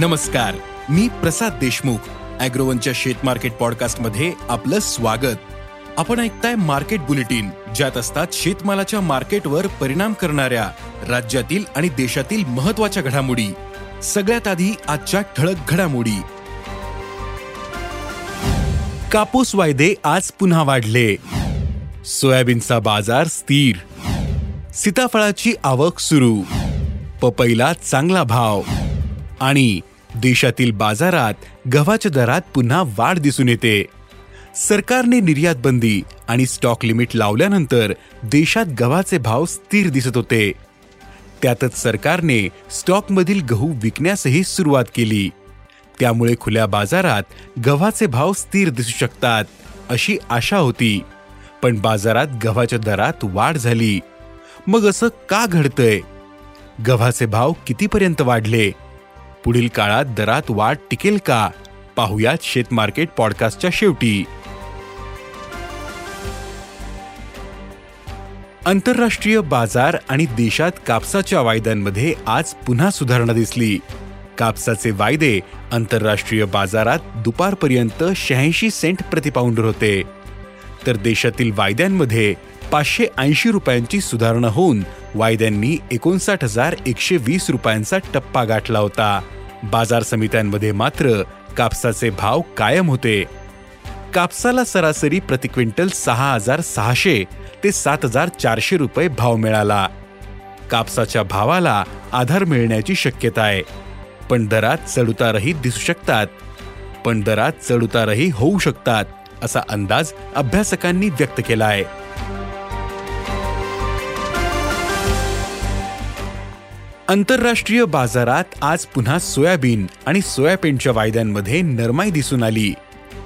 नमस्कार मी प्रसाद देशमुख अॅग्रोवनच्या शेत मार्केट पॉडकास्टमध्ये आपलं स्वागत. आपण ऐकताय मार्केट बुलेटिन ज्यात असतात शेतमालाच्या मार्केटवर परिणाम करणाऱ्या राज्यातील आणि देशातील महत्त्वाच्या घडामोडी. सगळ्यात आधी आजच्या ठळक घडामोडी. कापूस वायदे आज पुन्हा वाढले. सोयाबीनचा बाजार स्थिर. सीताफळाची आवक सुरू. पपईला चांगला भाव. आणि देशातील बाजारात गव्हाच्या दरात पुन्हा वाढ दिसून येते. सरकारने निर्यात बंदी आणि स्टॉक लिमिट लावल्यानंतर देशात गव्हाचे भाव स्थिर दिसत होते. त्यातच सरकारने स्टॉकमधील गहू विकण्यासही सुरुवात केली. त्यामुळे खुल्या बाजारात गव्हाचे भाव स्थिर दिसू शकतात अशी आशा होती. पण बाजारात गव्हाच्या दरात वाढ झाली. मग असं का घडतंय? गव्हाचे भाव कितीपर्यंत वाढले? पुढील काळात दरात वाढ टिकेल का? पाहुयात शेत मार्केट पॉडकास्टच्या शेवटी. आंतरराष्ट्रीय बाजार आणि देशात कापसाच्या वायद्यांमध्ये आज पुन्हा सुधारणा दिसली. कापसाचे वायदे आंतरराष्ट्रीय बाजारात दुपारपर्यंत शहाऐंशी सेंट प्रतिपाऊंडर होते. तर देशातील वायद्यांमध्ये पाचशे ऐंशी रुपयांची सुधारणा होऊन वायद्यांनी एकोणसाठ हजार एकशे वीस रुपयांचा टप्पा गाठला होता. बाजार समित्यांमध्ये मात्र कापसाचे भाव कायम होते. कापसाला सरासरी प्रति क्विंटल सहा हजार सहाशे ते सात हजार चारशे रुपये भाव मिळाला. कापसाच्या भावाला आधार मिळण्याची शक्यता आहे. पण दरात चढउतारही दिसू शकतात. पण दरात चढउतारही होऊ शकतात असा अंदाज अभ्यासकांनी व्यक्त केला आहे. आंतरराष्ट्रीय बाजारात आज पुन्हा सोयाबीन आणि सोयाबीनच्या वायद्यांमध्ये नरमाई दिसून आली.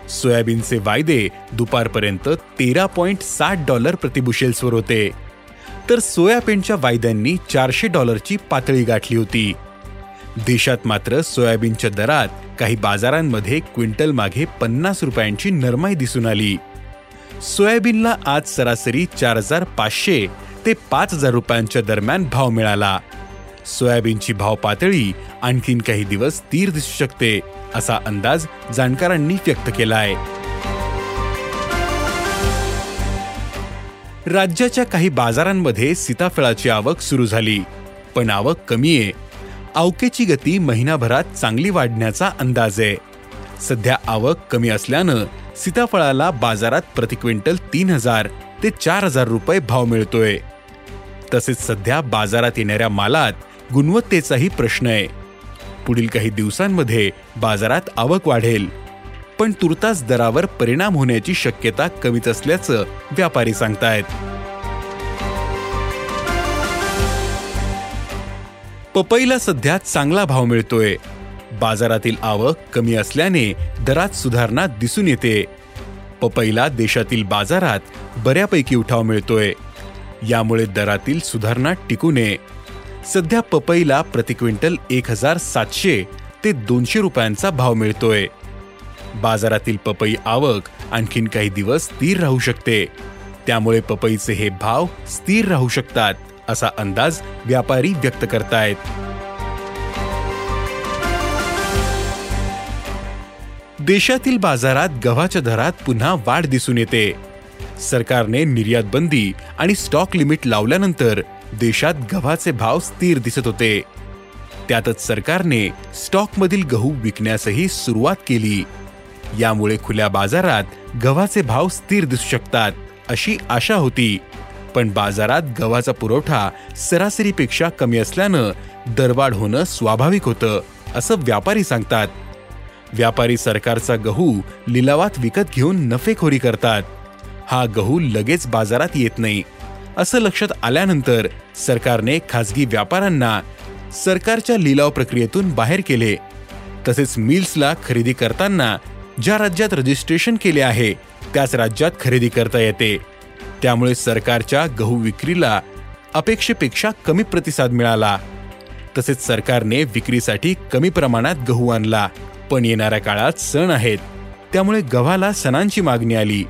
सोयाबीनचे वायदे दुपारपर्यंत तेरा पॉइंट साठ डॉलर प्रतिबुशेल्सवर होते. तर सोयाबीनच्या वायद्यांनी चारशे डॉलरची पातळी गाठली होती. देशात मात्र सोयाबीनच्या दरात काही बाजारांमध्ये क्विंटल मागे पन्नास रुपयांची नरमाई दिसून आली. सोयाबीनला आज सरासरी चार हजार पाचशे ते पाच हजार रुपयांच्या दरम्यान भाव मिळाला. सोयाबीनची भाव पातळी आणखीन काही दिवस स्थिर दिसू शकते असा अंदाज जाणकारांनी व्यक्त केला आहे राज्याच्या काही बाजारांमध्ये सीताफळाची आवक सुरू झाली पण आवक कमी आहे. आवकेची गती महिनाभरात चांगली वाढण्याचा अंदाज आहे. सध्या आवक कमी असल्यानं सीताफळाला बाजारात प्रति क्विंटल तीन हजार ते चार हजार रुपये भाव मिळतोय. तसेच सध्या बाजारात येणाऱ्या मालात गुणवत्तेचाही प्रश्न आहे. पुढील काही दिवसांमध्ये बाजारात आवक वाढेल. पण तुर्तास दरावर परिणाम होण्याची शक्यता कमीच असल्याचं व्यापारी सांगतायत. पपईला सध्या चांगला भाव मिळतोय. बाजारातील आवक कमी असल्याने दरात सुधारणा दिसून येते. पपईला देशातील बाजारात बऱ्यापैकी उठाव मिळतोय. यामुळे दरातील सुधारणा टिकू नये. सध्या पपईला प्रति क्विंटल एक हजार सातशे ते दोनशे रुपयांचा भाव मिळतोय. बाजारातील पपई आवक आणखीन काही दिवस स्थिर राहू शकते. त्यामुळे पपईचे हे भाव स्थिर राहू शकतात असा अंदाज व्यापारी व्यक्त करतायत. देशातील बाजारात गव्हाच्या दरात पुन्हा वाढ दिसून येते. सरकारने निर्यात बंदी आणि स्टॉक लिमिट लावल्यानंतर देशात गव्हाचे भाव स्थिर दिसत होते. त्यातच सरकारने स्टॉकमधील गहू विकण्यासही सुरुवात केली. यामुळे खुल्या बाजारात गव्हाचे भाव स्थिर दिसू शकतात अशी आशा होती. पण बाजारात गव्हाचा पुरवठा सरासरीपेक्षा कमी असल्यानं दरवाढ होणं स्वाभाविक होतं असं व्यापारी सांगतात. व्यापारी सरकारचा गहू लिलावात विकत घेऊन नफेखोरी करतात. हा गहू लगेच बाजारात येत नाही. असं लक्षात आल्यानंतर सरकारने खासगी व्यापाऱ्यांना सरकारच्या लिलाव प्रक्रियेतून बाहेर केले. तसेच मिल्सला खरेदी करताना ज्या राज्यात रजिस्ट्रेशन केले आहे त्याच राज्यात खरेदी करता येते. त्यामुळे सरकारच्या गहू विक्रीला अपेक्षेपेक्षा कमी प्रतिसाद मिळाला. तसेच सरकारने विक्रीसाठी कमी प्रमाणात गहू आणला. पण येणाऱ्या काळात सण आहेत. त्यामुळे गव्हाला सणांची मागणी आली.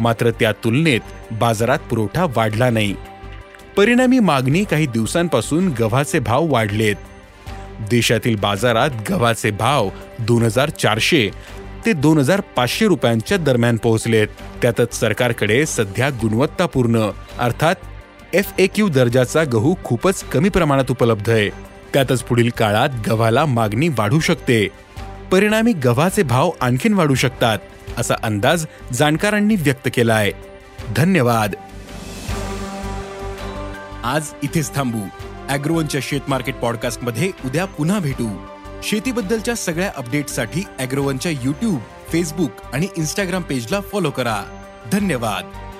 मात्र त्या तुलनेत बाजारात पुरवठा वाढला नाही. परिणामी मागणी काही दिवसांपासून गव्हाचे भाव वाढलेत. देशातील बाजारात गव्हाचे भाव दोन हजार चारशे ते दोन हजार पाचशे रुपयांच्या दरम्यान पोहोचलेत. त्यातच सरकारकडे सध्या गुणवत्तापूर्ण अर्थात एफ ए क्यू दर्जाचा गहू खूपच कमी प्रमाणात उपलब्ध आहे. त्यातच पुढील काळात गव्हाला मागणी वाढू शकते. परिणामी गव्हाचे भाव आणखीन वाढू शकतात. असा अंदाज जाणकारांनी व्यक्त केला आहे. धन्यवाद. आज इथेच थांबू. अॅग्रोवनच्या शेत मार्केट पॉडकास्टमध्ये उद्या पुन्हा भेटू. शेतीबद्दलच्या सगळ्या अपडेटसाठी अॅग्रोवनच्या युट्यूब फेसबुक आणि इन्स्टाग्राम पेजला फॉलो करा. धन्यवाद.